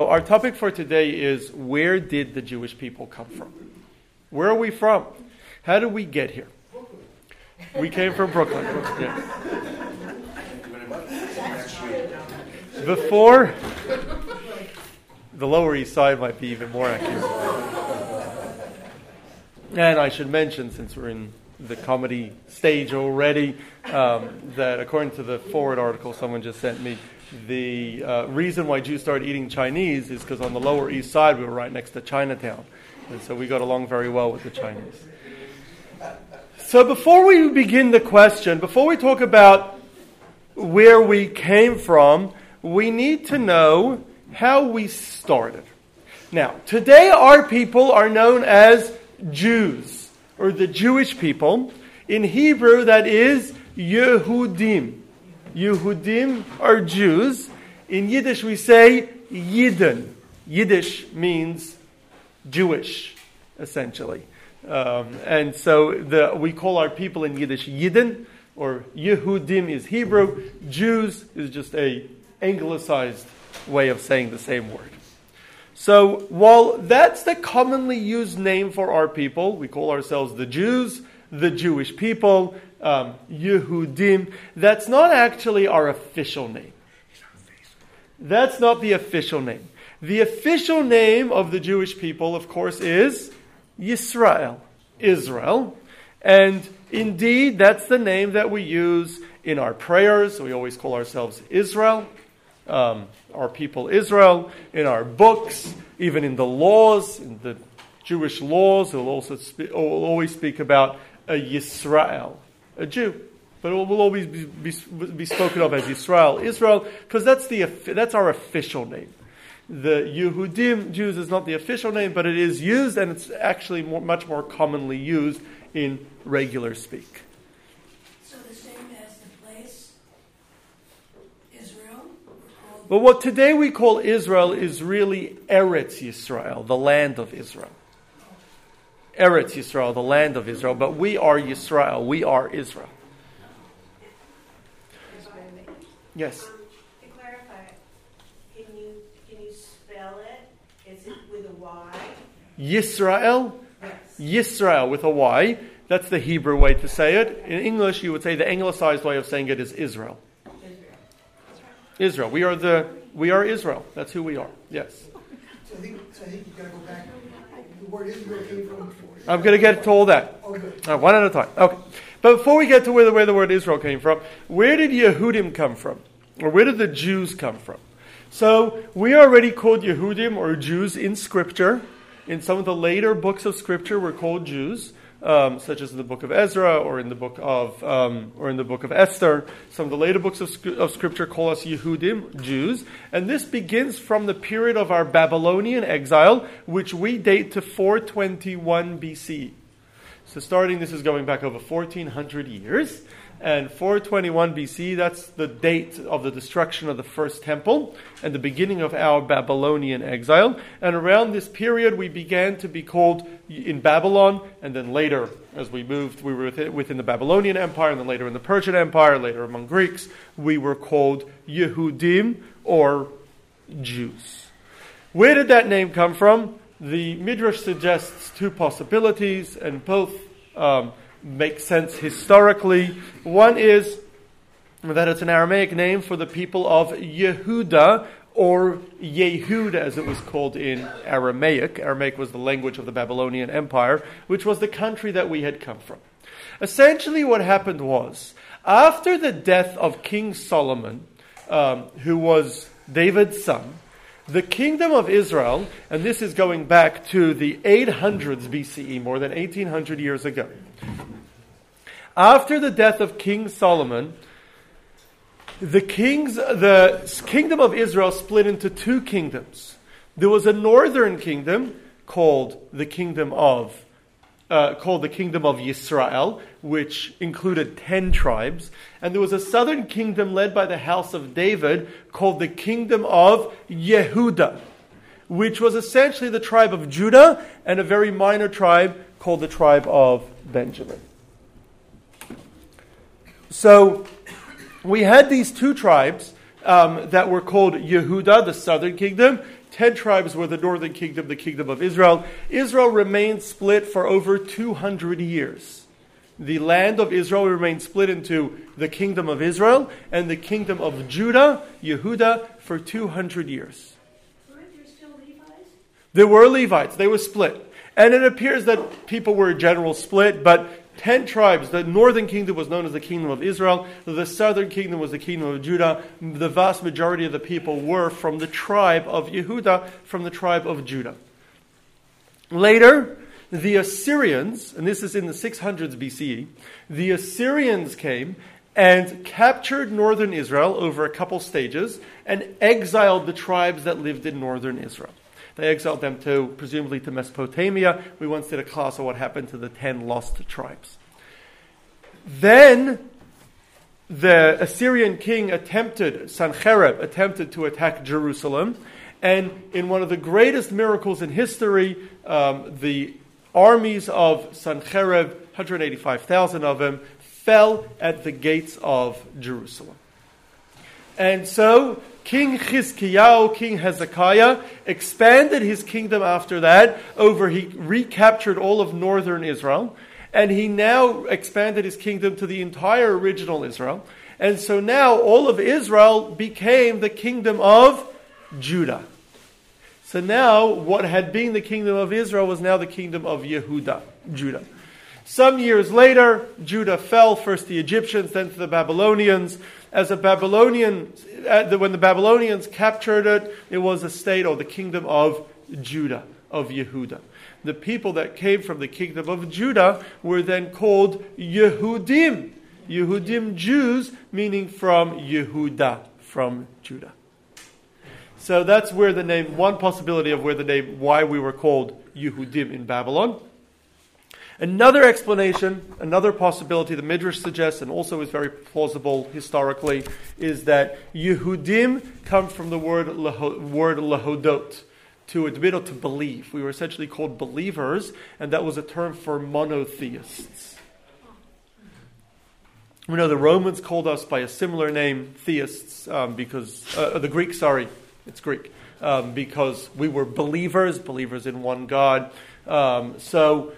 Our topic for today is where did the Jewish people come from? Where are we from? How did we get here? We came from Brooklyn. Before, the Lower East Side might be even more accurate. And I should mention, since we're in the comedy stage already, um, that according to the forward article someone just sent me, the uh, reason why Jews started eating Chinese is because on the Lower East Side we were right next to Chinatown. And so we got along very well with the Chinese. So before we begin the question, before we talk about where we came from, we need to know how we started. Now, today our people are known as Jews, or the Jewish people. In Hebrew, that is Yehudim. Yehudim are Jews. In Yiddish, we say Yidden. Yiddish means Jewish, essentially. Um, and so the, we call our people in Yiddish Yidden, or Yehudim is Hebrew. Jews is just a anglicized way of saying the same word. So while that's the commonly used name for our people, we call ourselves the Jews, the Jewish people, um, Yehudim. That's not actually our official name. That's not the official name. The official name of the Jewish people, of course, is Yisrael, Israel. And indeed, that's the name that we use in our prayers. We always call ourselves Israel, um, our people Israel, in our books, even in the laws, in the Jewish laws, we'll also spe- we'll always speak about a Yisrael, a Jew. But it will always be, be, be spoken of as Israel, Israel, because that's, the, that's our official name. The Yehudim, Jews, is not the official name, but it is used, and it's actually more, much more commonly used in regular speak. So the same as the place, Israel? But what today we call Israel is really Eretz Yisrael, the land of Israel. Eretz Yisrael, the land of Israel, but we are Yisrael, we are Israel. Yes. Um, to clarify, can you can you spell it? Is it with a Y? Yisrael, Yes. Yisrael with a Y. That's the Hebrew way to say it. In English, you would say the anglicized way of saying it is Israel. Israel. Israel. We are the we are Israel. That's who we are. Yes. So I think, so I think you've gotta go back. The word Israel came from. I'm going to get to all that. All right, uh, one at a time. Okay. But before we get to where the, where the word Israel came from, where did Yehudim come from? Or where did the Jews come from? So we are already called Yehudim or Jews in Scripture. In some of the later books of Scripture, we're called Jews, um, such as in the book of Ezra or in the book of um, or in the book of Esther. Some of the later books of, of Scripture call us Yehudim, Jews, and this begins from the period of our Babylonian exile, which we date to 421 BC. So starting, this is going back over 1400 years. And 421 BC, that's the date of the destruction of the first temple and the beginning of our Babylonian exile. And around this period, we began to be called in Babylon, and then later, as we moved, we were within, the Babylonian Empire, and then later in the Persian Empire, later among Greeks, we were called Yehudim or Jews. Where did that name come from? The Midrash suggests two possibilities, and both um, make sense historically. One is that it's an Aramaic name for the people of Yehuda, or Yehud as it was called in Aramaic. Aramaic was the language of the Babylonian Empire, which was the country that we had come from. Essentially, what happened was, after the death of King Solomon, um, who was David's son, the kingdom of Israel, and this is going back to the 800s BCE, more than 1800 years ago. After the death of King Solomon, the kings, the kingdom of Israel split into two kingdoms. There was a northern kingdom called the kingdom of uh, called the kingdom of Yisrael, which included ten tribes, and there was a southern kingdom led by the house of David called the kingdom of Yehuda, which was essentially the tribe of Judah and a very minor tribe called the tribe of Benjamin. So we had these two tribes um, that were called Yehuda, the southern kingdom, Ten tribes were the northern kingdom, the kingdom of Israel. Israel remained split for over 200 years. The land of Israel remained split into the kingdom of Israel and the kingdom of Judah, Yehuda, for 200 years. Weren't there still Levites? There were Levites, they were split. And it appears that people were in general split, but ten tribes. The northern kingdom was known as the kingdom of Israel, the southern kingdom was the kingdom of Judah. The vast majority of the people were from the tribe of Yehuda, from the tribe of Judah. Later, the Assyrians, and this is in the 600s BCE, the Assyrians came and captured northern Israel over a couple stages and exiled the tribes that lived in northern Israel. They exiled them to, presumably, to Mesopotamia. We once did a class on what happened to the ten lost tribes. Then the Assyrian king attempted, Sancherib attempted to attack Jerusalem. And in one of the greatest miracles in history, um, the armies of Sancherib, 185,000 of them, fell at the gates of Jerusalem. And so King Chizkiyahu, King Hezekiah, expanded his kingdom after that over, he recaptured all of northern Israel, and he now expanded his kingdom to the entire original Israel. And so now all of Israel became the kingdom of Judah. So now what had been the kingdom of Israel was now the kingdom of Yehuda, Judah. Some years later, Judah fell, first to the Egyptians, then to the Babylonians. As a Babylonian, uh, when the Babylonians captured it, it was a state or the kingdom of Judah, of Yehuda. The people that came from the kingdom of Judah were then called Yehudim. Yehudim Jews, meaning from Yehuda, from Judah. So that's where the name, one possibility of where the name, why we were called Yehudim in Babylon. Another explanation, another possibility the Midrash suggests, and also is very plausible historically, is that Yehudim come from the word, word lahodot, to admit or to believe. We were essentially called believers, and that was a term for monotheists. We know the Romans called us by a similar name, theists, um, because, uh, the Greek, sorry, it's Greek, um, because we were believers, believers in one God. Um, so,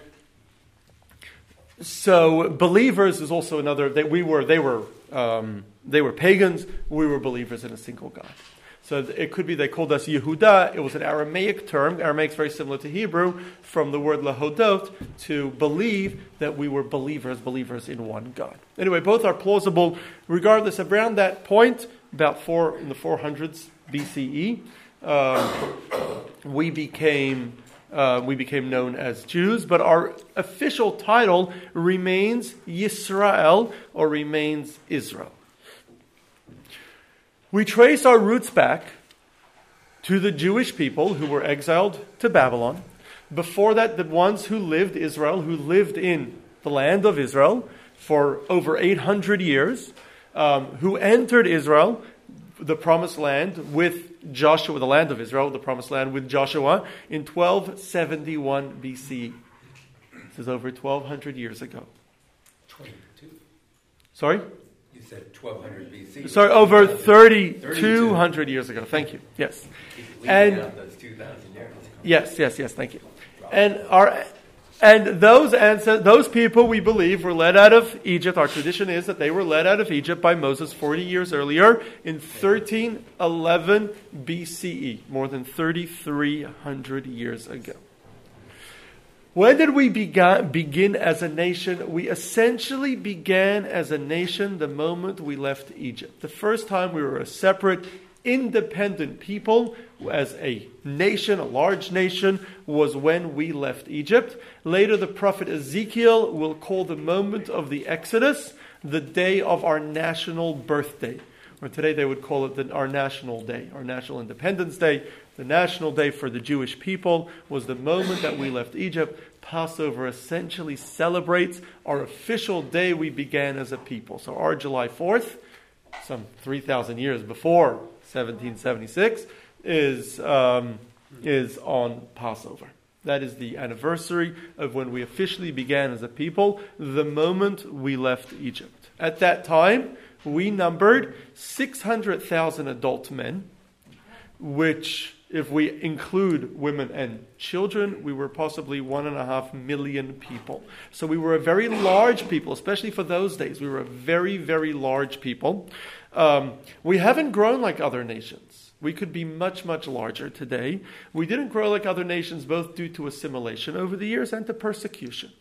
so believers is also another that we were they were um, they were pagans. We were believers in a single God. So it could be they called us Yehuda. It was an Aramaic term. Aramaic is very similar to Hebrew, from the word lahodot to believe that we were believers, believers in one God. Anyway, both are plausible. Regardless, around that point, about four in the 400s BCE, um, we became uh, we became known as Jews, but our official title remains Yisrael or remains Israel. We trace our roots back to the Jewish people who were exiled to Babylon. Before that, the ones who lived Israel, who lived in the land of Israel for over 800 years, um, who entered Israel, the promised land, with Joshua, the land of Israel, the promised land, with Joshua in 1271 BC. This is over 1200 years ago. 22. Sorry? You said 1200 BC. Sorry, over 3200 years ago. Thank you. Yes. and And- those 2,000 years. Yes, yes, yes, thank you. And our and those answer, those people we believe were led out of Egypt. Our tradition is that they were led out of Egypt by Moses 40 years earlier in 1311 BCE, more than 3300 years ago. When did we begin as a nation? We essentially began as a nation the moment we left Egypt. The first time we were a separate, independent people as a nation, a large nation, was when we left Egypt. Later, the prophet Ezekiel will call the moment of the Exodus the day of our national birthday. Or today they would call it the, our national day, our national independence day. The national day for the Jewish people was the moment that we left Egypt. Passover essentially celebrates our official day we began as a people. So our July 4th, some 3,000 years before 1776, is, um, is on Passover. That is the anniversary of when we officially began as a people, the moment we left Egypt. At that time, we numbered 600,000 adult men, which If we include women and children, we were possibly one and a half million people. So we were a very large people, especially for those days. We were a very, very large people. Um, we haven't grown like other nations. We could be much, much larger today. We didn't grow like other nations, both due to assimilation over the years and to persecution.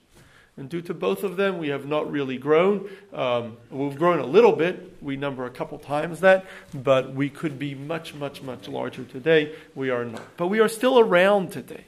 And due to both of them, we have not really grown. Um, we've grown a little bit. We number a couple times that, but we could be much, much, much larger today. We are not. But we are still around today.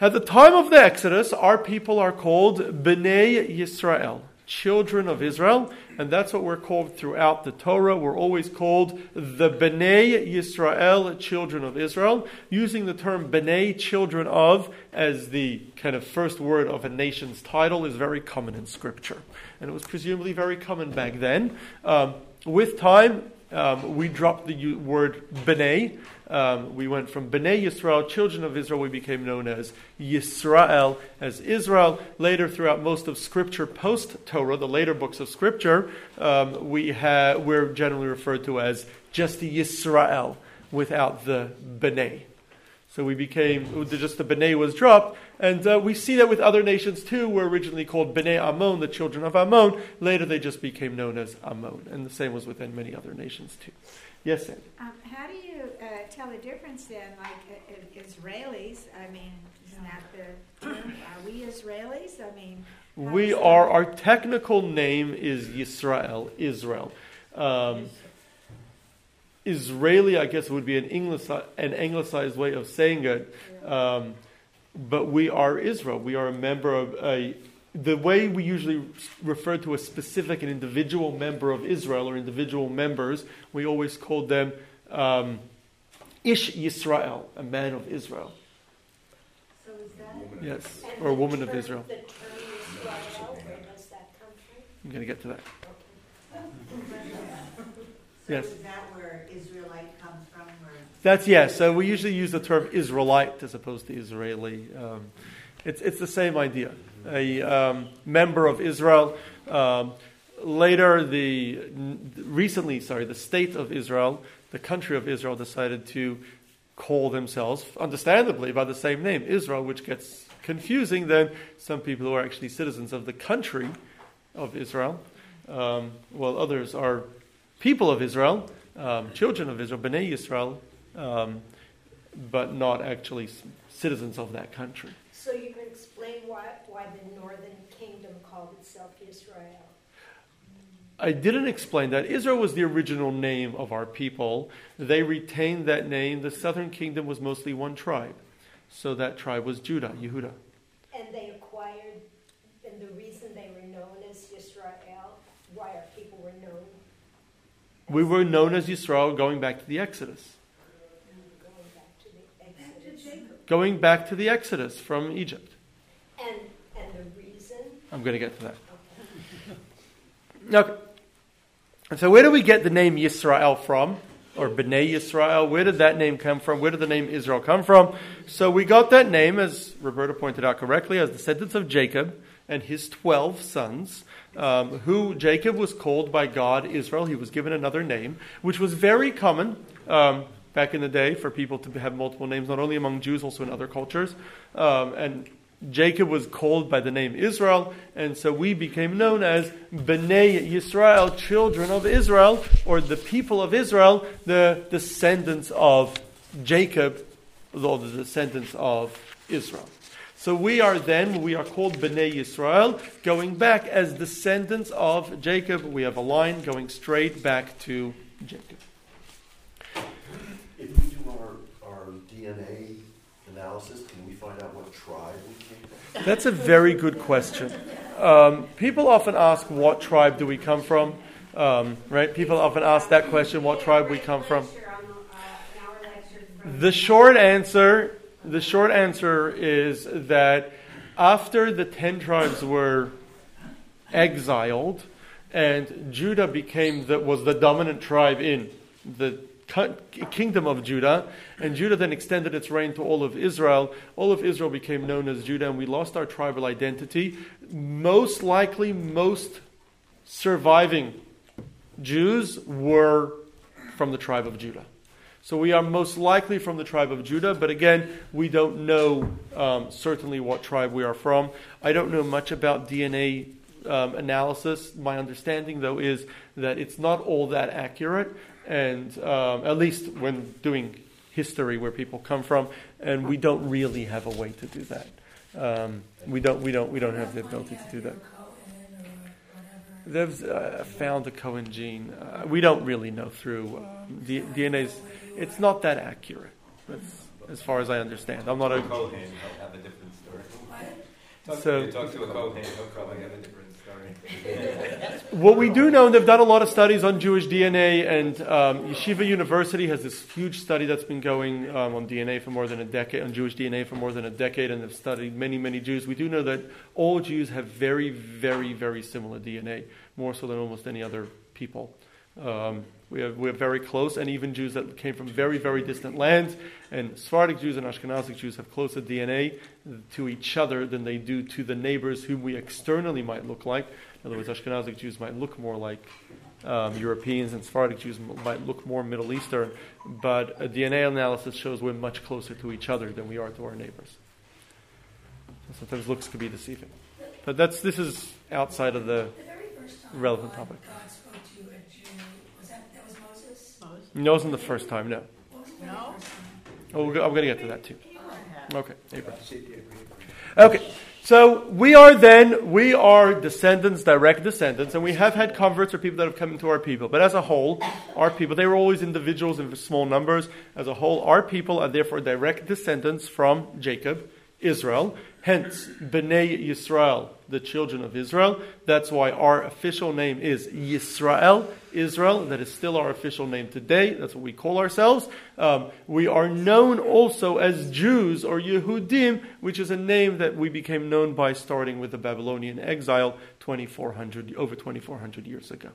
At the time of the Exodus, our people are called Bnei Yisrael, children of Israel, and that's what we're called throughout the Torah. We're always called the Bnei Yisrael, children of Israel, using the term Bnei, children of, as the kind of first word of a nation's title is very common in Scripture. And it was presumably very common back then. Um, with time, um, we dropped the word Bnei. Um, we went from Bnei Yisrael, children of Israel, we became known as Yisrael, as Israel. Later, throughout most of Scripture, post Torah, the later books of Scripture, um, we ha- we're generally referred to as just the Yisrael without the Bnei. So we became, just the Bnei was dropped. And uh, we see that with other nations too, were originally called Bnei Ammon, the children of Ammon. Later they just became known as Ammon. And the same was within many other nations too. Yes, Sandy? Um, how do you uh, tell the difference then, like uh, Israelis? I mean, isn't that the term? Are we Israelis? I mean, we are, our technical name is Yisrael, Israel. Um, Israeli, I guess, would be an, English, an anglicized way of saying it. Um, but we are Israel. We are a member of a. The way we usually refer to a specific, and individual member of Israel or individual members, we always called them um, Ish Yisrael, a man of Israel. So is that? Yes, and or a the woman of Israel. The term Israel, where does that come from? I'm going to get to that. So Yes. is that where Israelite comes from, or? That's yes. So we usually use the term Israelite as opposed to Israeli. Um, it's it's the same idea. A um, member of Israel. Um, later, the recently, sorry, the state of Israel, the country of Israel, decided to call themselves, understandably, by the same name, Israel, which gets confusing. Then some people who are actually citizens of the country of Israel, um, while others are people of Israel, um, children of Israel, Bnei Yisrael, um, but not actually citizens of that country. So you can explain why, why the northern kingdom called itself Israel? I didn't explain that. Israel was the original name of our people. They retained that name. The southern kingdom was mostly one tribe. So that tribe was Judah, Yehuda. And they acquired, and the reason they were known as Israel, why our people were known We were known as Israel going back to the Exodus. going back to the Back to Exodus. Jacob. Going back to the Exodus from Egypt. And, and the reason, I'm going to get to that. okay. So, where do we get the name Yisrael from? Or Bnei Yisrael? Where did that name come from? Where did the name Israel come from? So, we got that name, as Roberta pointed out correctly, as the descendants of Jacob and his 12 sons, um, who Jacob was called by God Israel. He was given another name, which was very common. Um, back in the day, for people to have multiple names, not only among Jews, also in other cultures. Um, and Jacob was called by the name Israel, and so we became known as Bnei Yisrael, children of Israel, or the people of Israel, the descendants of Jacob, or the descendants of Israel. So we are then, we are called Bnei Yisrael, going back as descendants of Jacob. We have a line going straight back to Jacob. If we do our, our DNA can we find out what tribe we came from? That's a very good question. Um, people often ask, what tribe do we come from? Um, right? People often ask that question, what tribe we come from. The short answer, the short answer is that after the ten tribes were exiled, and Judah became the, was the dominant tribe in the kingdom of Judah, and Judah then extended its reign to all of Israel. All of Israel became known as Judah, and we lost our tribal identity. Most likely, most surviving Jews were from the tribe of Judah. So we are most likely from the tribe of Judah, but again, we don't know um, certainly what tribe we are from. I don't know much about DNA um, analysis. My understanding, though, is that it's not all that accurate, and um, at least when doing history where people come from, and we don't really have a way to do that. Um, we don't. We don't. We don't have the ability to do that. They've uh, found a Cohen gene. Uh, we don't really know through um, D- DNA's. It's not that accurate, as, as far as I understand. I'm not a. Cohen, have a different story. Talk, So- you talk to a Cohen, he'll probably have a different story. What we do know, and they've done a lot of studies on Jewish DNA, and um, Yeshiva University has this huge study that's been going um, on DNA for more than a decade, on Jewish DNA for more than a decade, and they've studied many, many Jews. We do know that all Jews have very, very, very similar DNA, more so than almost any other people. Um, we are, we're very close, and even Jews that came from very, very distant lands, and Sephardic Jews and Ashkenazic Jews have closer DNA to each other than they do to the neighbors whom we externally might look like. In other words, Ashkenazic Jews might look more like um, Europeans, and Sephardic Jews might look more Middle Eastern, but a DNA analysis shows we're much closer to each other than we are to our neighbors. So sometimes looks can be deceiving. But that's, this is outside of the The very first time relevant topic. God spoke to a Jew, was that, that was Moses? No, it wasn't the first time, no. What was the very No. Oh, we're go- I'm going to get to that too. Okay, Abraham. Okay, so we are then, we are descendants, direct descendants, and we have had converts or people that have come into our people. But as a whole, our people, they were always individuals in small numbers. As a whole, our people are therefore direct descendants from Jacob, Israel. Hence, Bnei Yisrael, the children of Israel. That's why our official name is Yisrael, Israel. That is still our official name today. That's what we call ourselves. Um, we are known also as Jews or Yehudim, which is a name that we became known by starting with the Babylonian exile 2400, over 2400 years ago.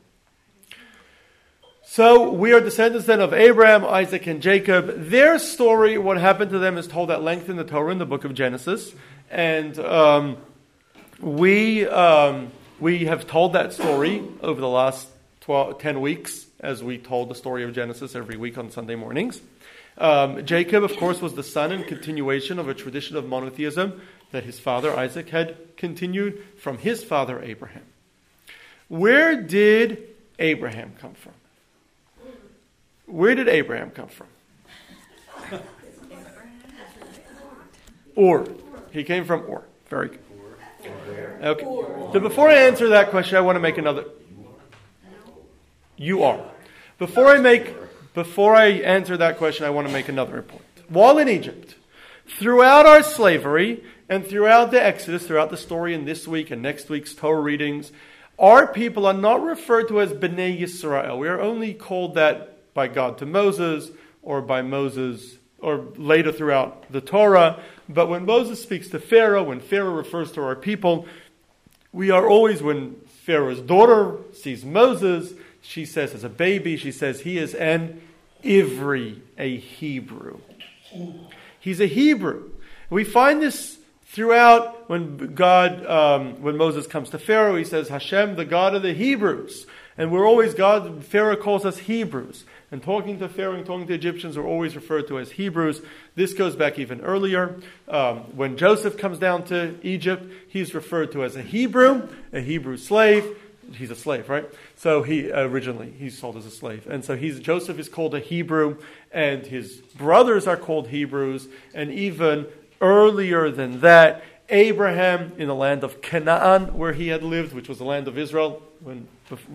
So we are descendants then of Abraham, Isaac, and Jacob. Their story, what happened to them, is told at length in the Torah in the book of Genesis, and um, we um, we have told that story over the last 12, 10 weeks, as we told the story of Genesis every week on Sunday mornings. Um, Jacob, of course, was the son and continuation of a tradition of monotheism that his father Isaac had continued from his father Abraham. Where did Abraham come from? Where did Abraham come from? Ur. He came from Ur. Very good. Okay. So before I answer that question, I want to make another. You are. Before I make, before I answer that question, I want to make another point. While in Egypt, throughout our slavery and throughout the Exodus, throughout the story in this week and next week's Torah readings, our people are not referred to as Bnei Yisrael. We are only called that by God to Moses or by Moses or later throughout the Torah. But when Moses speaks to Pharaoh, when Pharaoh refers to our people, we are always, when Pharaoh's daughter sees Moses, she says, as a baby, she says, he is an Ivri, a Hebrew. He's a Hebrew. We find this throughout when God, um, when Moses comes to Pharaoh, he says, Hashem, the God of the Hebrews. And we're always, God, Pharaoh calls us Hebrews. And talking to Pharaoh and talking to Egyptians are always referred to as Hebrews. This goes back even earlier. Um, when Joseph comes down to Egypt, he's referred to as a Hebrew, a Hebrew slave. He's a slave, right? So he originally he's sold as a slave, and so he's Joseph is called a Hebrew, and his brothers are called Hebrews, and even earlier than that, Abraham in the land of Canaan, where he had lived, which was the land of Israel when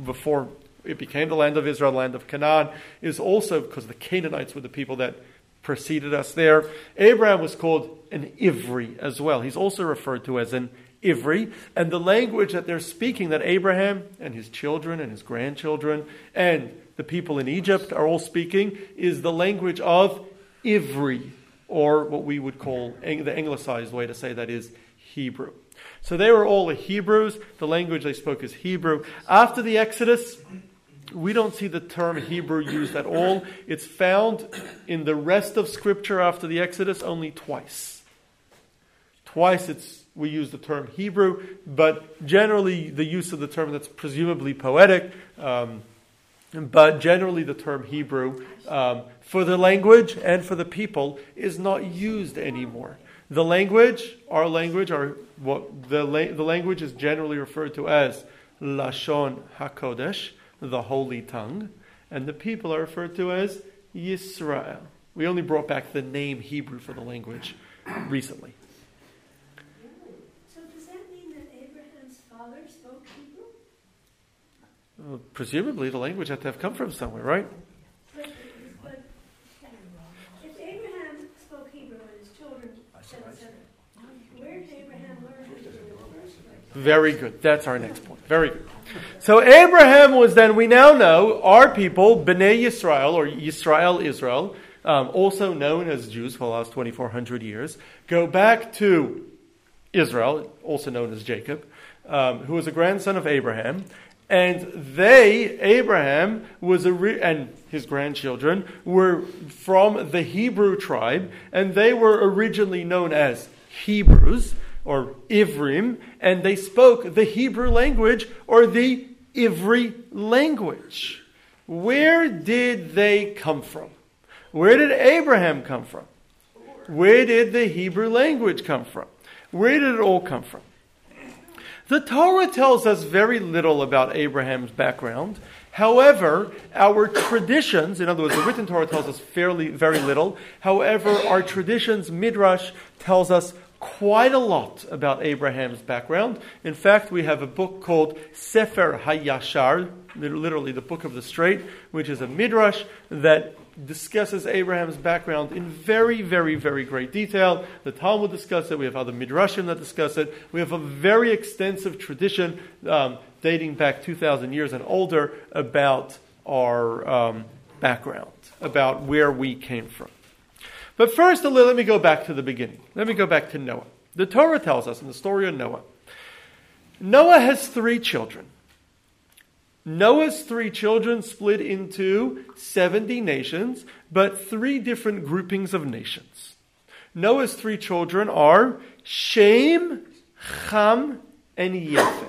before it became the land of Israel, land of Canaan, is also because the Canaanites were the people that preceded us there. Abraham was called an Ivri as well. He's also referred to as an Ivri. And the language that they're speaking, that Abraham and his children and his grandchildren and the people in Egypt are all speaking, is the language of Ivri, or what we would call the anglicized way to say that is Hebrew. So they were all the Hebrews. The language they spoke is Hebrew. After the Exodus, we don't see the term Hebrew used at all. It's found in the rest of Scripture after the Exodus only twice. Twice it's, we use the term Hebrew, but generally the use of the term that's presumably poetic, um, but generally the term Hebrew um, for the language and for the people is not used anymore. The language, our language, our what the la- the language is generally referred to as Lashon Hakodesh, the holy tongue, and the people are referred to as Yisrael. We only brought back the name Hebrew for the language recently. So does that mean that Abraham's father spoke Hebrew? Well, presumably, the language had to have come from somewhere, right? But, but if Abraham spoke Hebrew and his children said, said where did Abraham learn Hebrew in the first place? Very good. That's our next point. Very good. So Abraham was then, we now know, our people, Bnei Yisrael, or Yisrael Israel, um, also known as Jews for the last 2,400 years, go back to Israel, also known as Jacob, um, who was a grandson of Abraham. And they, Abraham, was a re- and his grandchildren were from the Hebrew tribe, and they were originally known as Hebrews or Ivrim, and they spoke the Hebrew language or the Ivri language. Where did they come from? Where did Abraham come from? Where did the Hebrew language come from? Where did it all come from? The Torah tells us very little about Abraham's background. However, our traditions, in other words, the written Torah tells us fairly very little. However, our traditions, Midrash, tells us quite a lot about Abraham's background. In fact, we have a book called Sefer Hayashar, literally the book of the straight, which is a Midrash that discusses Abraham's background in very, very, very great detail. The Talmud discusses it. We have other midrashim that discuss it. We have a very extensive tradition um, dating back 2,000 years and older about our um, background, about where we came from. But first, let me go back to the beginning. Let me go back to Noah. The Torah tells us in the story of Noah Noah has three children. Noah's three children split into 70 nations, but three different groupings of nations. Noah's three children are Shem, Ham, and Yefet.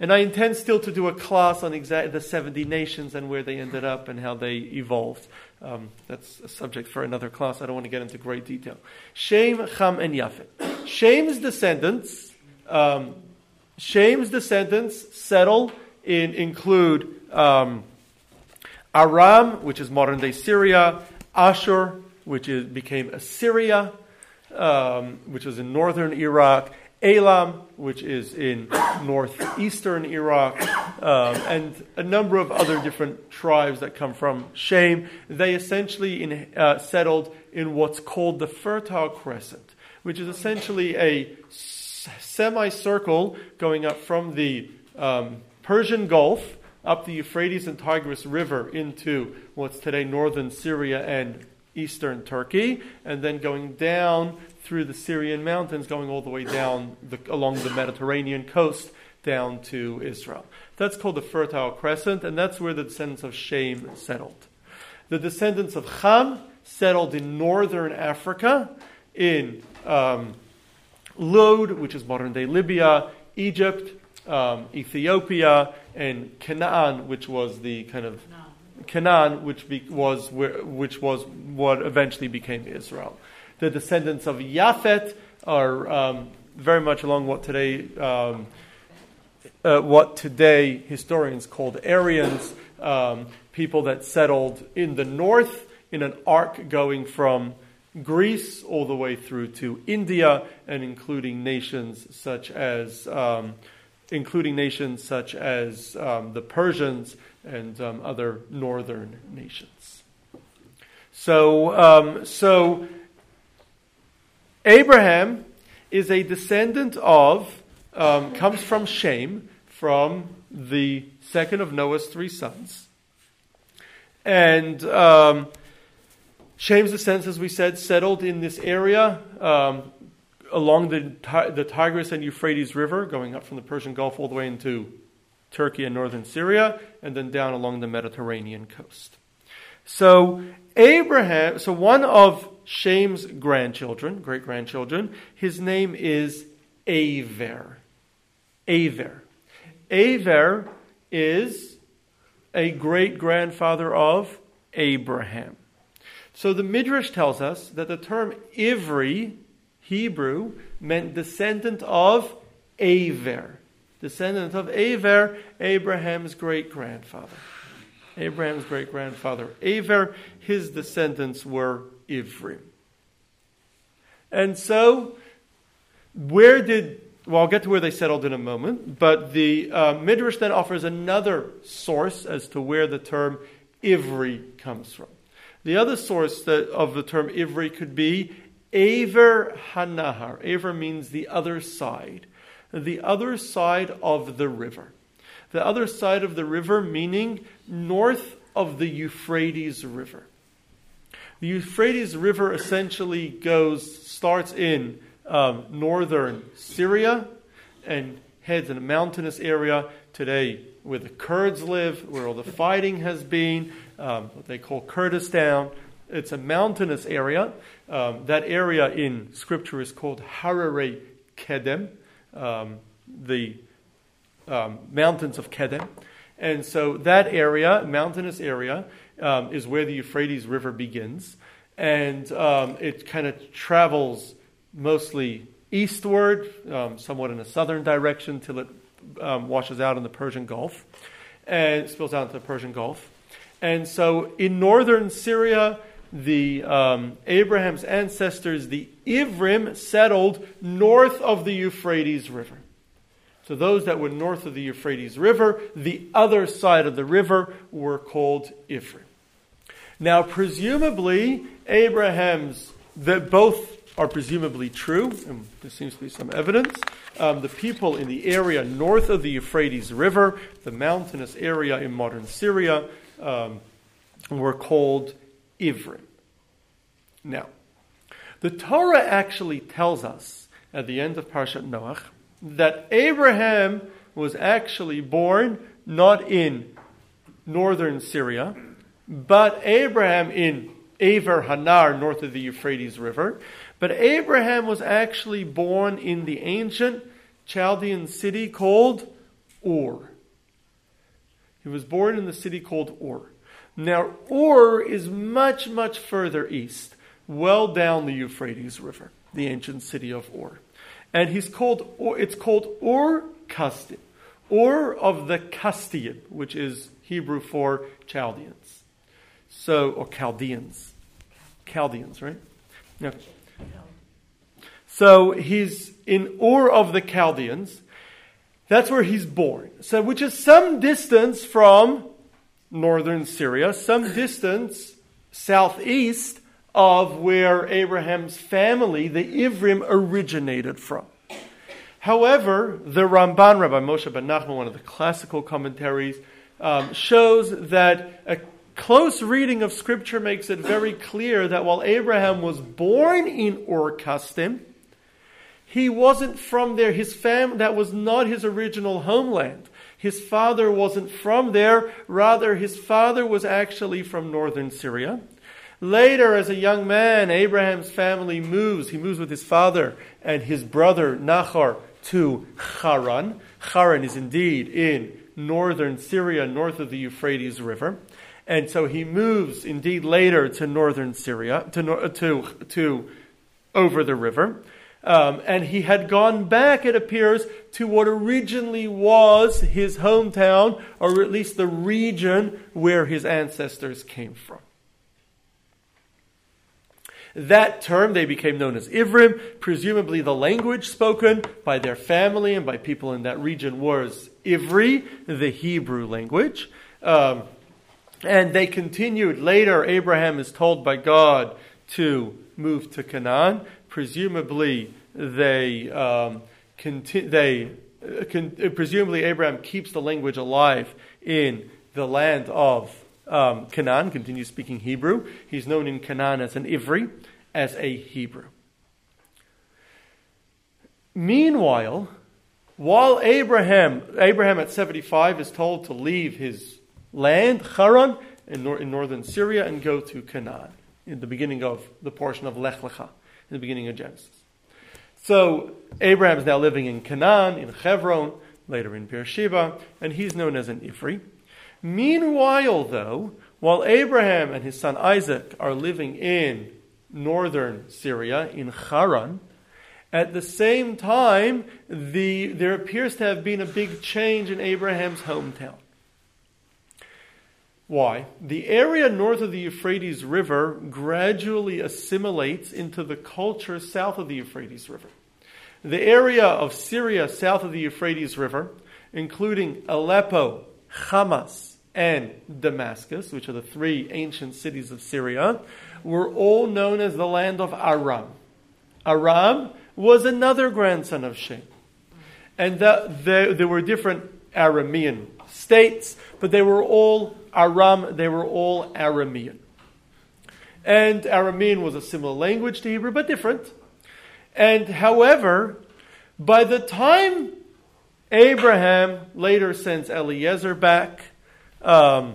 And I intend still to do a class on exactly the 70 nations and where they ended up and how they evolved. Um, that's a subject for another class. I don't want to get into great detail. Shem, Ham, and Yafet. Shem's descendants, um, descendants settle in, include um, Aram, which is modern day Syria, Ashur, which is, became Assyria, um, which is in northern Iraq, Elam, which is in northeastern Iraq, um, and a number of other different tribes that come from Shem. They essentially in, uh, settled in what's called the Fertile Crescent, which is essentially a semicircle going up from the um, Persian Gulf up the Euphrates and Tigris River into what's today northern Syria and eastern Turkey, and then going down through the Syrian mountains, going all the way down the, along the Mediterranean coast down to Israel. That's called the Fertile Crescent, and that's where the descendants of Shem settled. The descendants of Ham settled in northern Africa, in um, Lod, which is modern day Libya, Egypt, um, Ethiopia, and Canaan, which was the kind of Canaan, which be, was where, which was what eventually became Israel. The descendants of Yafet are um, very much along what today um, uh, what today historians called Aryans, um, people that settled in the north in an arc going from Greece all the way through to India, and including nations such as um, including nations such as um, the Persians and um, other northern nations. So, um, so Abraham is a descendant of, um, comes from Shem, from the second of Noah's three sons. And um, Shem's descendants, as we said, settled in this area um, along the, the Tigris and Euphrates River, going up from the Persian Gulf all the way into Turkey and northern Syria, and then down along the Mediterranean coast. So Abraham, so one of Shem's grandchildren, great grandchildren, his name is Aver. Aver. Aver is a great grandfather of Abraham. So the Midrash tells us that the term Ivri, Hebrew, meant descendant of Aver. Descendant of Aver, Abraham's great grandfather. Abraham's great grandfather Aver, his descendants were Ivrim. And so, where did, well, I'll get to where they settled in a moment, but the uh, Midrash then offers another source as to where the term Ivri comes from. The other source that, of the term Ivri could be Aver Hanahar. Aver means the other side, the other side of the river. The other side of the river meaning north of the Euphrates River. The Euphrates River essentially goes, starts in um, northern Syria and heads in a mountainous area today where the Kurds live, where all the fighting has been, um, what they call Kurdistan. It's a mountainous area. Um, that area in scripture is called Harare Kedem, um, the um, mountains of Kedem. And so that area, mountainous area, um, is where the Euphrates River begins. And it kind of travels mostly eastward, um, somewhat in a southern direction, till it um, washes out in the Persian Gulf and spills out into the Persian Gulf. And so in northern Syria, the um, Abraham's ancestors, the Ivrim, settled north of the Euphrates River. So those that were north of the Euphrates River, the other side of the river, were called Ivrim. Now, presumably, Abraham's, that both are presumably true, and there seems to be some evidence. Um, the people in the area north of the Euphrates River, the mountainous area in modern Syria, um, were called Ivrim. Now, the Torah actually tells us at the end of Parshat Noach that Abraham was actually born not in northern Syria, but Abraham in Aver Hanar, north of the Euphrates River. But Abraham was actually born in the ancient Chaldean city called Ur. He was born in the city called Ur. Now, Ur is much, much further east, well down the Euphrates River, the ancient city of Ur and he's called, it's called Ur Kasdim, Ur of the Kasdim, which is Hebrew for Chaldeans. So, or Chaldeans. Chaldeans, right? Yeah. So he's in Ur of the Chaldeans. That's where he's born. So, which is some distance from northern Syria, some distance southeast of where Abraham's family, the Ivrim, originated from. However, the Ramban, Rabbi Moshe ben Nachman, one of the classical commentaries, um, shows that a close reading of Scripture makes it very clear that while Abraham was born in Ur Kasdim, he wasn't from there. His fam that was not his original homeland. His father wasn't from there. Rather, his father was actually from northern Syria. Later, as a young man, Abraham's family moves. He moves with his father and his brother Nachor to Haran. Haran is indeed in northern Syria, north of the Euphrates River. And so he moves indeed later to northern Syria, to, to, to over the river. Um, and he had gone back, it appears, to what originally was his hometown, or at least the region where his ancestors came from. That term, they became known as Ivrim. Presumably, the language spoken by their family and by people in that region was Ivri, the Hebrew language. Um, and they continued. Later, Abraham is told by God to move to Canaan. Presumably, they, um, conti- they uh, con- presumably Abraham keeps the language alive in the land of um, Canaan, continues speaking Hebrew. He's known in Canaan as an Ivri, as a Hebrew. Meanwhile, while Abraham, Abraham at 75 is told to leave his land, Haran, in, nor- in northern Syria, and go to Canaan, in the beginning of the portion of Lech Lecha, in the beginning of Genesis. So Abraham is now living in Canaan, in Hebron, later in Beersheba, and he's known as an Ivri. Meanwhile, though, while Abraham and his son Isaac are living in northern Syria, in Haran, at the same time, the, there appears to have been a big change in Abraham's hometown. Why? The area north of the Euphrates River gradually assimilates into the culture south of the Euphrates River. The area of Syria south of the Euphrates River, including Aleppo, Hamas, and Damascus, which are the three ancient cities of Syria, were all known as the land of Aram. Aram was another grandson of Shem. And that there, there were different Aramean states, but they were all Aram, they were all Aramean. And Aramean was a similar language to Hebrew, but different. And however, by the time Abraham later sends Eliezer back um,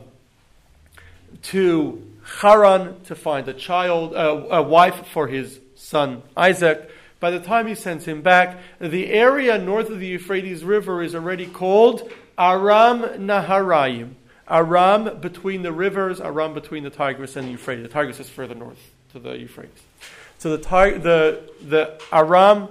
to Haran to find a child, uh, a wife for his son Isaac, by the time he sends him back, the area north of the Euphrates River is already called Aram Naharaim. Aram between the rivers, Aram between the Tigris and the Euphrates. The Tigris is further north to the Euphrates. So the, the, the Aram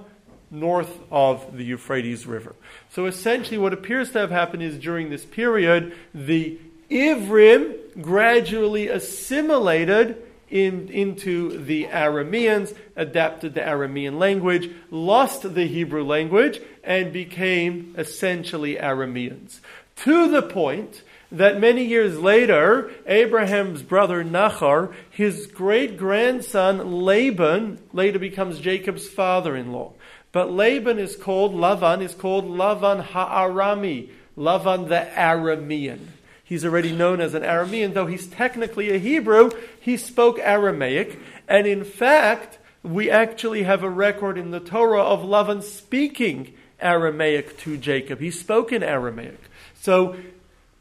north of the Euphrates River. So essentially, what appears to have happened is during this period, the Ivrim gradually assimilated in, into the Arameans, adapted the Aramean language, lost the Hebrew language, and became essentially Arameans. To the point that many years later, Abraham's brother Nachor, his great grandson Laban, later becomes Jacob's father in law. But Laban is called, Lavan is called Lavan Ha'arami, Lavan the Aramean. He's already known as an Aramean, though he's technically a Hebrew, he spoke Aramaic. And in fact, we actually have a record in the Torah of Lavan speaking Aramaic to Jacob. He spoke in Aramaic. So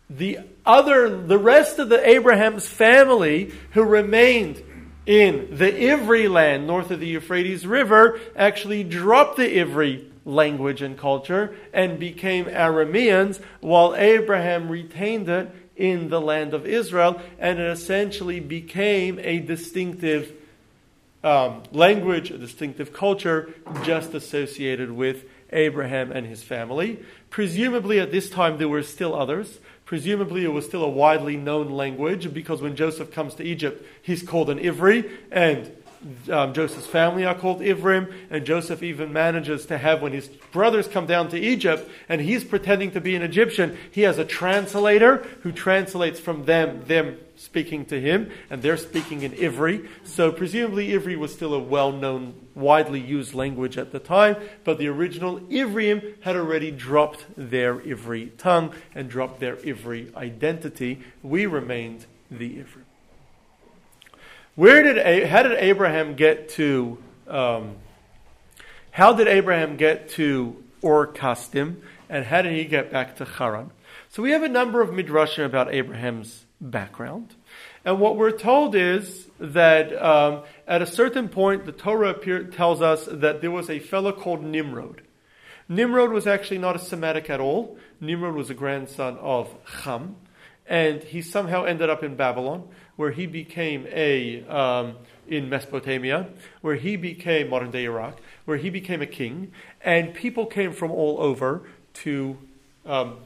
the other, the rest of the Abraham's family who remained in the Ivri land north of the Euphrates River actually dropped the Ivri language and culture and became Arameans, while Abraham retained it in the land of Israel, and it essentially became a distinctive um, language, a distinctive culture just associated with Abraham and his family. Presumably, at this time, there were still others. Presumably, it was still a widely known language because when Joseph comes to Egypt, he's called an Ivri, and um, Joseph's family are called Ivrim, and Joseph even manages to have, when his brothers come down to Egypt and he's pretending to be an Egyptian, he has a translator who translates from them, them speaking to him, and they're speaking in Ivri. So presumably Ivri was still a well known, widely used language at the time, but the original Ivrim had already dropped their Ivri tongue and dropped their Ivri identity. We remained the Ivrim. Where did how did Abraham get to? Um, how did Abraham get to Ur Kasdim, and how did he get back to Haran? So we have a number of midrashim about Abraham's background, and what we're told is that um, at a certain point, the Torah appear, tells us that there was a fellow called Nimrod. Nimrod was actually not a Semitic at all. Nimrod was a grandson of Ham, and he somehow ended up in Babylon where he became a, um, in Mesopotamia, where he became, modern day Iraq, where he became a king, and people came from all over to, um,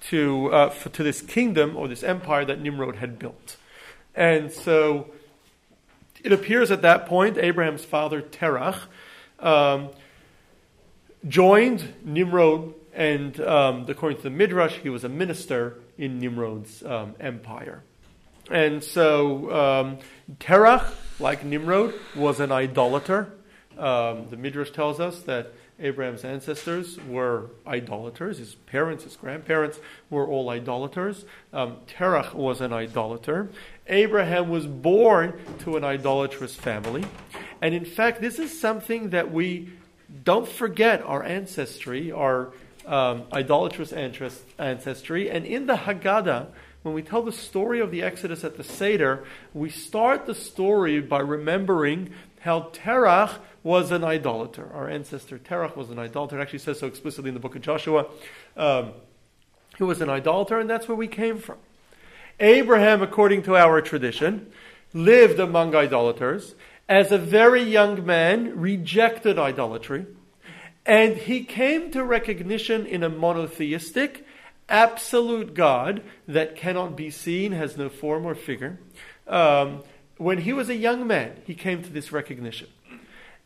to, uh, for, to this kingdom or this empire that Nimrod had built. And so it appears at that point, Abraham's father, Terach, um, joined Nimrod, and um, according to the Midrash, he was a minister in Nimrod's um, empire. And so um, Terach, like Nimrod, was an idolater. Um, the Midrash tells us that Abraham's ancestors were idolaters. His parents, his grandparents were all idolaters. Um, Terach was an idolater. Abraham was born to an idolatrous family. And in fact, this is something that we don't forget our ancestry, our um, idolatrous ancestry. And in the Haggadah, when we tell the story of the Exodus at the Seder, we start the story by remembering how Terach was an idolater. Our ancestor Terach was an idolater. It actually says so explicitly in the book of Joshua. Um, he was an idolater, and that's where we came from. Abraham, according to our tradition, lived among idolaters. As a very young man, rejected idolatry. And he came to recognition in a monotheistic, absolute God that cannot be seen, has no form or figure. Um, when he was a young man, he came to this recognition.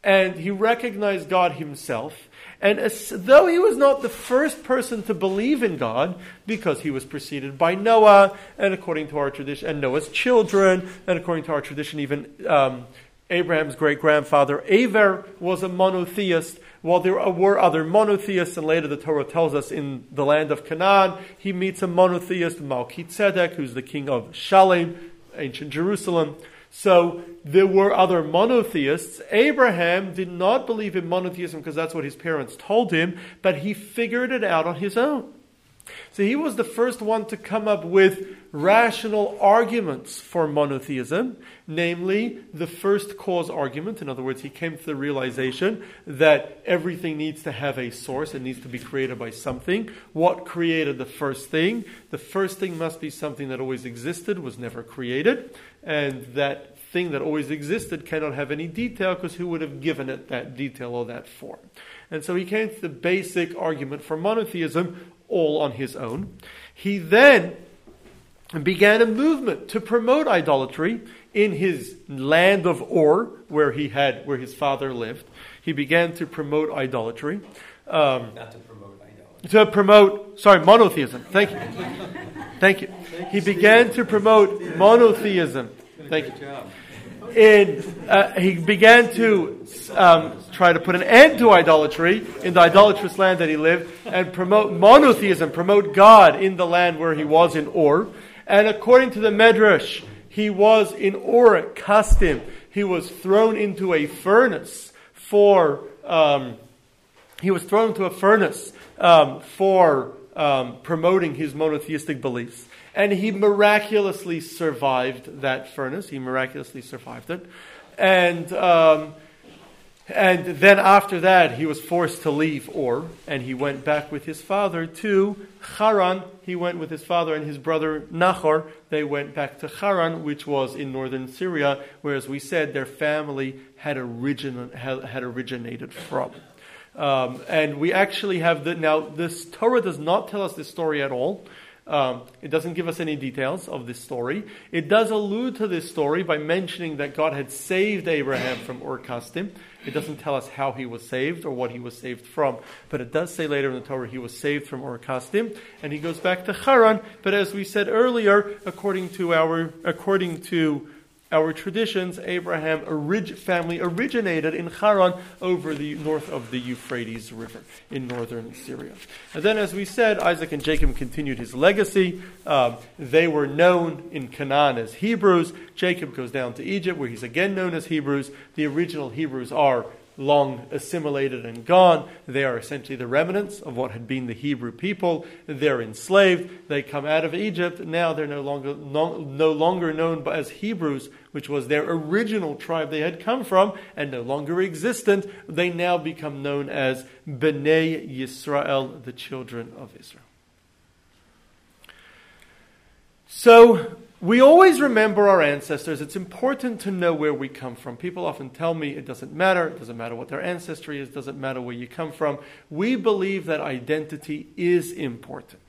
And he recognized God himself. And as, though he was not the first person to believe in God, because he was preceded by Noah, and according to our tradition, and Noah's children, and according to our tradition, even um, Abraham's great grandfather Aver was a monotheist. While there were other monotheists, and later the Torah tells us in the land of Canaan, he meets a monotheist, Melchizedek, who's the king of Shalem, ancient Jerusalem. So there were other monotheists. Abraham did not believe in monotheism because that's what his parents told him, but he figured it out on his own. So he was the first one to come up with rational arguments for monotheism, namely the first cause argument. In other words, he came to the realization that everything needs to have a source, it needs to be created by something. What created the first thing? The first thing must be something that always existed, was never created, and that thing that always existed cannot have any detail because who would have given it that detail or that form? And so he came to the basic argument for monotheism all on his own. He then began a movement to promote idolatry in his land of Ur, where he had, where his father lived. He began to promote idolatry. Um, Not to promote idolatry. to promote, sorry, monotheism. Thank you. Thank you. He began to promote monotheism. Thank you. Job. In, uh, he began to um, try to put an end to idolatry in the idolatrous land that he lived and promote monotheism, promote God in the land where he was in Ur. And according to the Medrash, he was in Ur Kasdim. He was thrown into a furnace for, um, he was thrown into a furnace um, for um, promoting his monotheistic beliefs. And he miraculously survived that furnace. He miraculously survived it. And, um, and then after that, he was forced to leave Ur, and he went back with his father to Haran. He went with his father and his brother Nahor. They went back to Haran, which was in northern Syria, where, as we said, their family had, origin, had originated from. Um, and we actually have the now. This Torah does not tell us this story at all. Um, it doesn't give us any details of this story. It does allude to this story by mentioning that God had saved Abraham from Ur Kasdim. It doesn't tell us how he was saved or what he was saved from, but it does say later in the Torah he was saved from Ur Kasdim, and he goes back to Haran. But as we said earlier, according to our according to our traditions, Abraham orig- family originated in Haran over the north of the Euphrates River in northern Syria. And then, as we said, Isaac and Jacob continued his legacy. Um, they were known in Canaan as Hebrews. Jacob goes down to Egypt, where he's again known as Hebrews. The original Hebrews are long assimilated and gone. They are essentially the remnants of what had been the Hebrew people. They're enslaved. They come out of Egypt. Now they're no longer, no, no longer known as Hebrews, which was their original tribe they had come from and no longer existent. They now become known as Bnei Yisrael, the children of Israel. So, we always remember our ancestors. It's important to know where we come from. People often tell me it doesn't matter. It doesn't matter what their ancestry is. It doesn't matter where you come from. We believe that identity is important.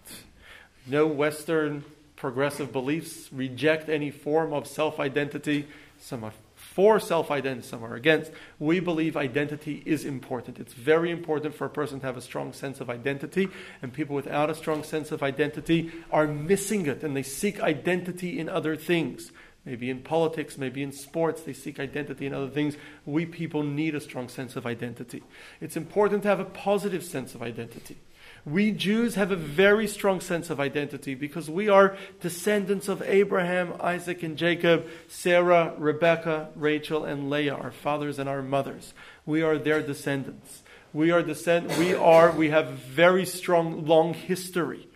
No Western progressive beliefs reject any form of self identity. Some are for self identity, some are against. We believe identity is important. It's very important for a person to have a strong sense of identity, and people without a strong sense of identity are missing it, and they seek identity in other things. Maybe in politics, maybe in sports, they seek identity in other things. We people need a strong sense of identity. It's important to have a positive sense of identity. We Jews have a very strong sense of identity because we are descendants of Abraham, Isaac, and Jacob, Sarah, Rebecca, Rachel, and Leah, our fathers and our mothers. We are their descendants. We are descend- we are we have very strong long history.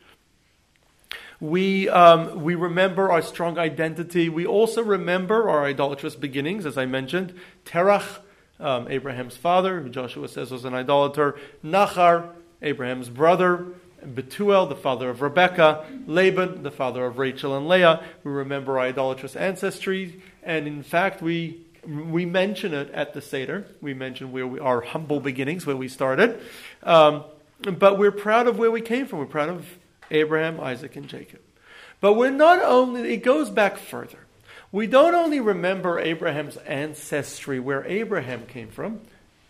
We, um, we remember our strong identity. We also remember our idolatrous beginnings, as I mentioned. Terach, um, Abraham's father, who Joshua says was an idolater. Nachor, Abraham's brother, Bethuel, the father of Rebekah, Laban, the father of Rachel and Leah. We remember our idolatrous ancestry, and in fact, we we mention it at the Seder. We mention where we, our humble beginnings, where we started. Um, but we're proud of where we came from. We're proud of Abraham, Isaac, and Jacob. But we're not only, it goes back further. We don't only remember Abraham's ancestry, where Abraham came from,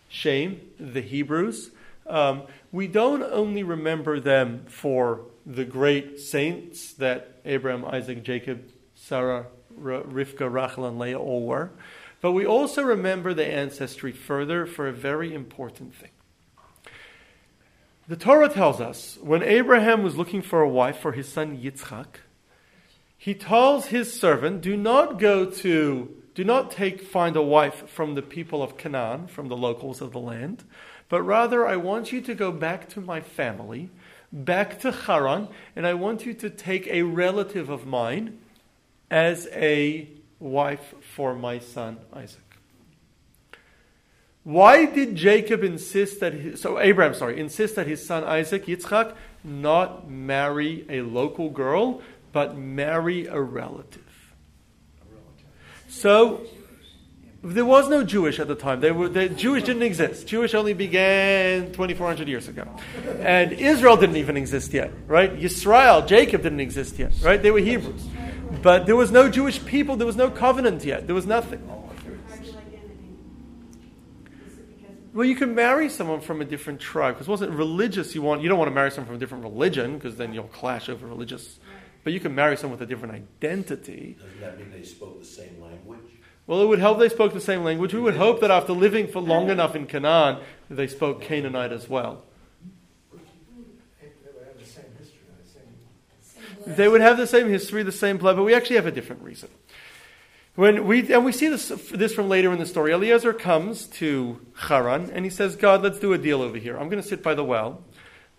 Shem, the Hebrews. Um, we don't only remember them for the great saints that Abraham, Isaac, Jacob, Sarah, Rivka, Rachel, and Leah all were, but we also remember the ancestry further for a very important thing. The Torah tells us when Abraham was looking for a wife for his son Yitzchak, he tells his servant, Do not go to, do not take, find a wife from the people of Canaan, from the locals of the land, but rather I want you to go back to my family, back to Haran, and I want you to take a relative of mine as a wife for my son Isaac. Why did Jacob insist that his, so Abraham sorry insist that his son Isaac Yitzchak not marry a local girl but marry a relative? So there was no Jewish at the time. They were, the Jewish didn't exist. Jewish only began 2,400 years ago. And Israel didn't even exist yet, right? Yisrael, Jacob didn't exist yet, right? They were Hebrews. But there was no Jewish people, there was no covenant yet, there was nothing. Well, you can marry someone from a different tribe because it wasn't religious. You want you don't want to marry someone from a different religion because then you'll clash over religious. But you can marry someone with a different identity. Doesn't that mean they spoke the same language? Well, it would help they spoke the same language. We would hope that after living for long enough in Canaan, they spoke Canaanite as well. They would have the same history, the same blood, but we actually have a different reason. When we, and we see this, this from later in the story. Eliezer comes to Haran and he says, God, let's do a deal over here. I'm going to sit by the well.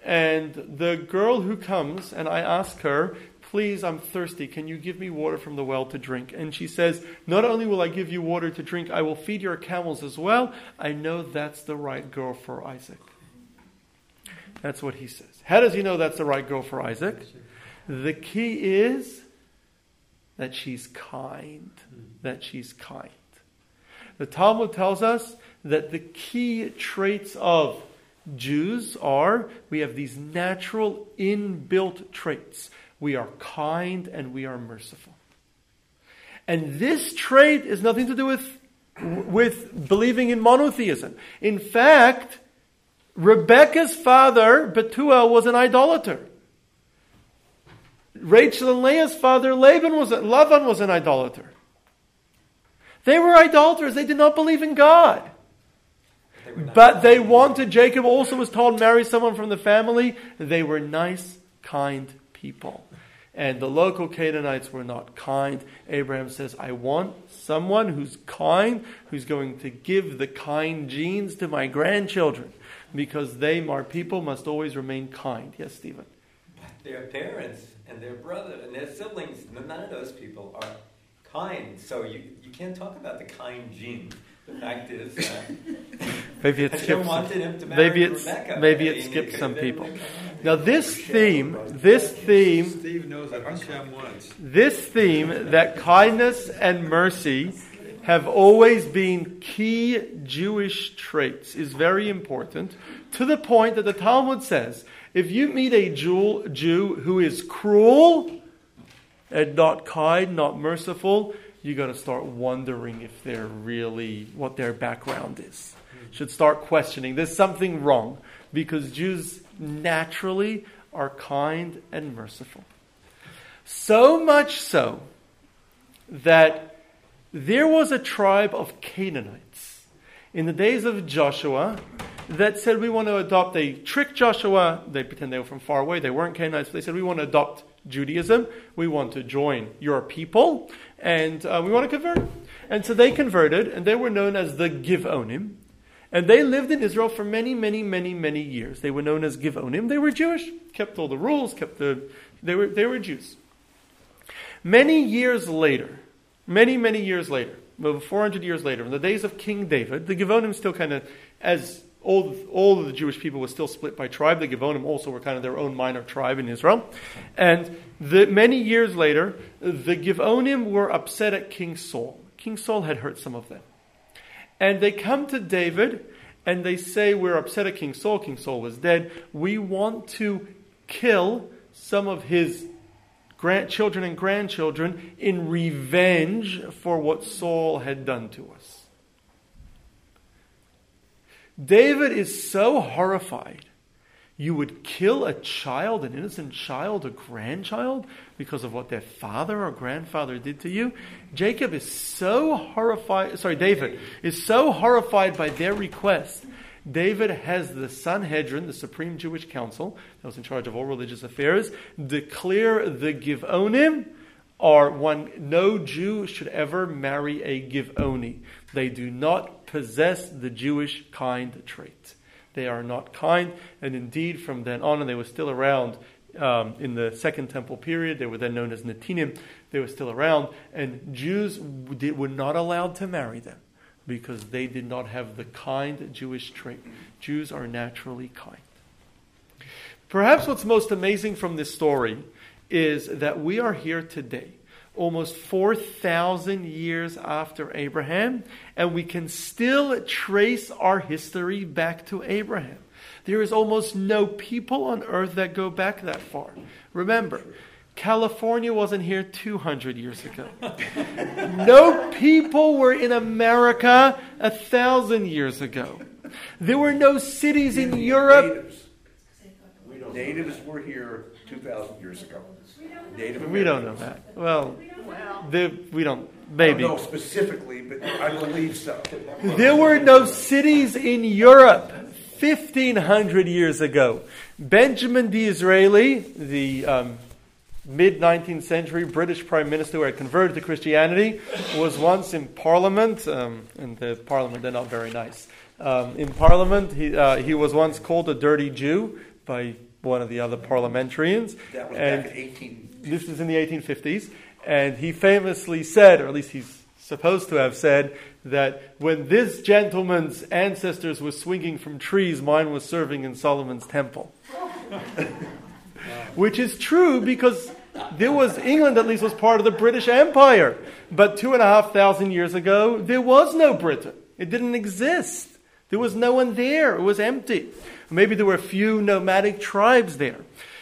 And the girl who comes, and I ask her, Please, I'm thirsty. Can you give me water from the well to drink? And she says, Not only will I give you water to drink, I will feed your camels as well. I know that's the right girl for Isaac. That's what he says. How does he know that's the right girl for Isaac? The key is that she's kind. That she's kind. The Talmud tells us that the key traits of Jews are we have these natural inbuilt traits. We are kind and we are merciful. And this trait is nothing to do with, with believing in monotheism. In fact, Rebecca's father, Bethuel, was an idolater. Rachel and Leah's father, Laban, was Lavan was an idolater. They were idolaters. They did not believe in God. But they wanted, Jacob also was told, marry someone from the family. They were nice, kind people. And the local Canaanites were not kind. Abraham says, I want someone who's kind, who's going to give the kind genes to my grandchildren, because they, our people, must always remain kind. Yes, Stephen? Their parents and their brother and their siblings, none of those people are kind. So you, you can't talk about the kind gene. The fact is, uh, maybe it skips. maybe it's maybe it skips some people. Now this theme, this theme, Steve knows that Hashem wants. This theme that kindness and mercy have always been key Jewish traits is very important to the point that the Talmud says if you meet a Jew, Jew who is cruel and not kind, not merciful, you got to start wondering if they're really what their background is. Should start questioning. There's something wrong because Jews naturally are kind and merciful. So much so that there was a tribe of Canaanites in the days of Joshua that said we want to adopt. They tricked Joshua. They pretend they were from far away. They weren't Canaanites. But they said we want to adopt Judaism. We want to join your people, and uh, we want to convert. And so they converted, and they were known as the Givonim. And they lived in Israel for many, many, many, many years. They were known as Givonim. They were Jewish, kept all the rules, kept the. They were, they were Jews. Many years later, many, many years later, over 400 years later, in the days of King David, the Givonim still kind of, as all, all of the Jewish people were still split by tribe. The Givonim also were kind of their own minor tribe in Israel. And the, many years later, the Givonim were upset at King Saul. King Saul had hurt some of them. And they come to David and they say, We're upset at King Saul. King Saul was dead. We want to kill some of his grandchildren and grandchildren in revenge for what Saul had done to us. David is so horrified. You would kill a child, an innocent child, a grandchild, because of what their father or grandfather did to you. Jacob is so horrified, sorry, David is so horrified by their request. David has the Sanhedrin, the Supreme Jewish Council, that was in charge of all religious affairs, declare the Givonim are one, no Jew should ever marry a Givoni. They do not possess the Jewish kind trait. They are not kind, and indeed, from then on, and they were still around um, in the Second Temple period. They were then known as Netinim. They were still around, and Jews were not allowed to marry them because they did not have the kind Jewish trait. Jews are naturally kind. Perhaps what's most amazing from this story is that we are here today almost 4,000 years after Abraham, and we can still trace our history back to Abraham. There is almost no people on earth that go back that far. Remember, California wasn't here 200 years ago. no people were in America a thousand years ago. There were no cities in Europe. Natives. Natives were here 2,000 years ago. Native we don't know that. Well, the, we don't. Maybe. No, specifically, but I believe so. There were no cities in Europe 1,500 years ago. Benjamin Disraeli, the um, mid 19th century British Prime Minister who had converted to Christianity, was once in Parliament, um, and the Parliament, they're not very nice. Um, in Parliament, he, uh, he was once called a dirty Jew by one of the other parliamentarians. That was and back in 18 this was in the 1850s, and he famously said, or at least he's supposed to have said, that when this gentleman's ancestors were swinging from trees, mine was serving in Solomon's temple. Which is true because there was England at least was part of the British Empire, but two and a half thousand years ago there was no Britain. It didn't exist. There was no one there. It was empty. Maybe there were a few nomadic tribes there.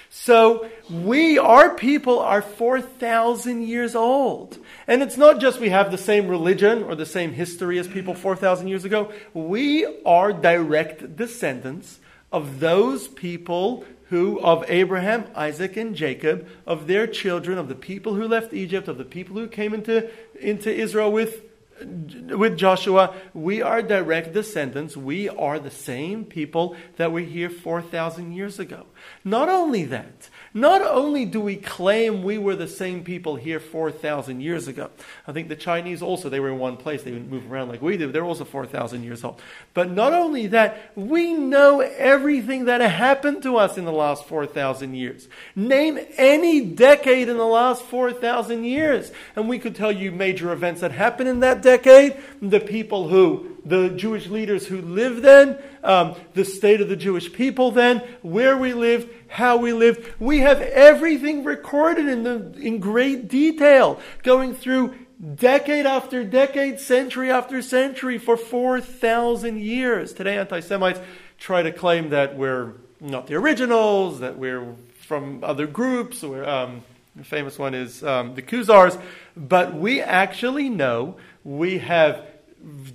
So we, our people, are 4,000 years old. And it's not just we have the same religion or the same history as people 4,000 years ago. We are direct descendants of those people who, of Abraham, Isaac, and Jacob, of their children, of the people who left Egypt, of the people who came into, into Israel with with Joshua, we are direct descendants. We are the same people that were here 4,000 years ago. Not only that, not only do we claim we were the same people here 4,000 years ago, I think the Chinese also, they were in one place, they didn't move around like we did, they're also 4,000 years old. But not only that, we know everything that happened to us in the last 4,000 years. Name any decade in the last 4,000 years, and we could tell you major events that happened in that decade, the people who the Jewish leaders who lived then, um, the state of the Jewish people then, where we lived, how we lived. We have everything recorded in, the, in great detail, going through decade after decade, century after century for 4,000 years. Today, anti Semites try to claim that we're not the originals, that we're from other groups. Or, um, the famous one is um, the Khazars. But we actually know we have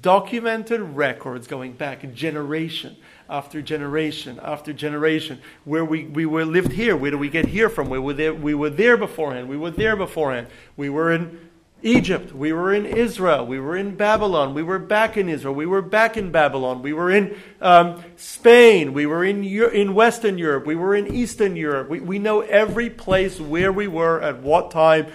documented records going back generation after generation after generation where we, we were lived here where do we get here from we were there we were there beforehand we were there beforehand we were in egypt we were in israel we were in babylon we were back in israel we were back in babylon we were in um, spain we were in, in western europe we were in eastern europe we, we know every place where we were at what time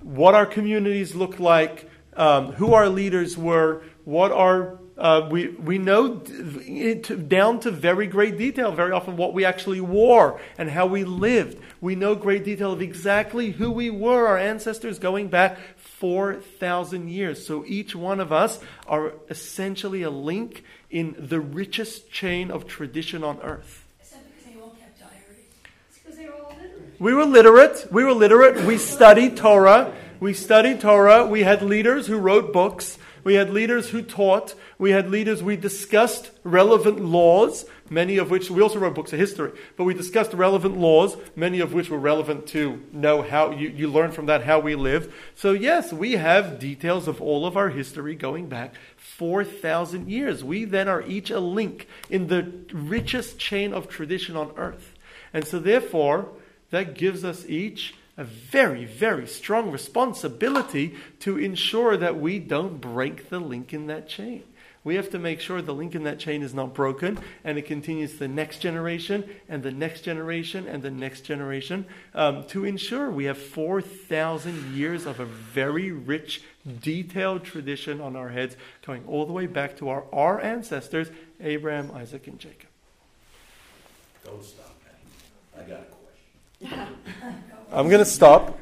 what our communities looked like um, who our leaders were, what our uh, we, we know it, down to very great detail, very often what we actually wore and how we lived. We know great detail of exactly who we were, our ancestors going back 4,000 years. So each one of us are essentially a link in the richest chain of tradition on earth. Except because they all kept diaries. It's because they were all literate. We were literate. We were literate. We studied Torah. We studied Torah. We had leaders who wrote books. We had leaders who taught. We had leaders, we discussed relevant laws, many of which, we also wrote books of history, but we discussed relevant laws, many of which were relevant to know how, you, you learn from that how we live. So, yes, we have details of all of our history going back 4,000 years. We then are each a link in the richest chain of tradition on earth. And so, therefore, that gives us each a very, very strong responsibility to ensure that we don't break the link in that chain. We have to make sure the link in that chain is not broken and it continues to the next generation and the next generation and the next generation um, to ensure we have 4,000 years of a very rich, detailed tradition on our heads going all the way back to our, our ancestors, Abraham, Isaac, and Jacob. Don't stop, man. I got a question. I'm going to stop.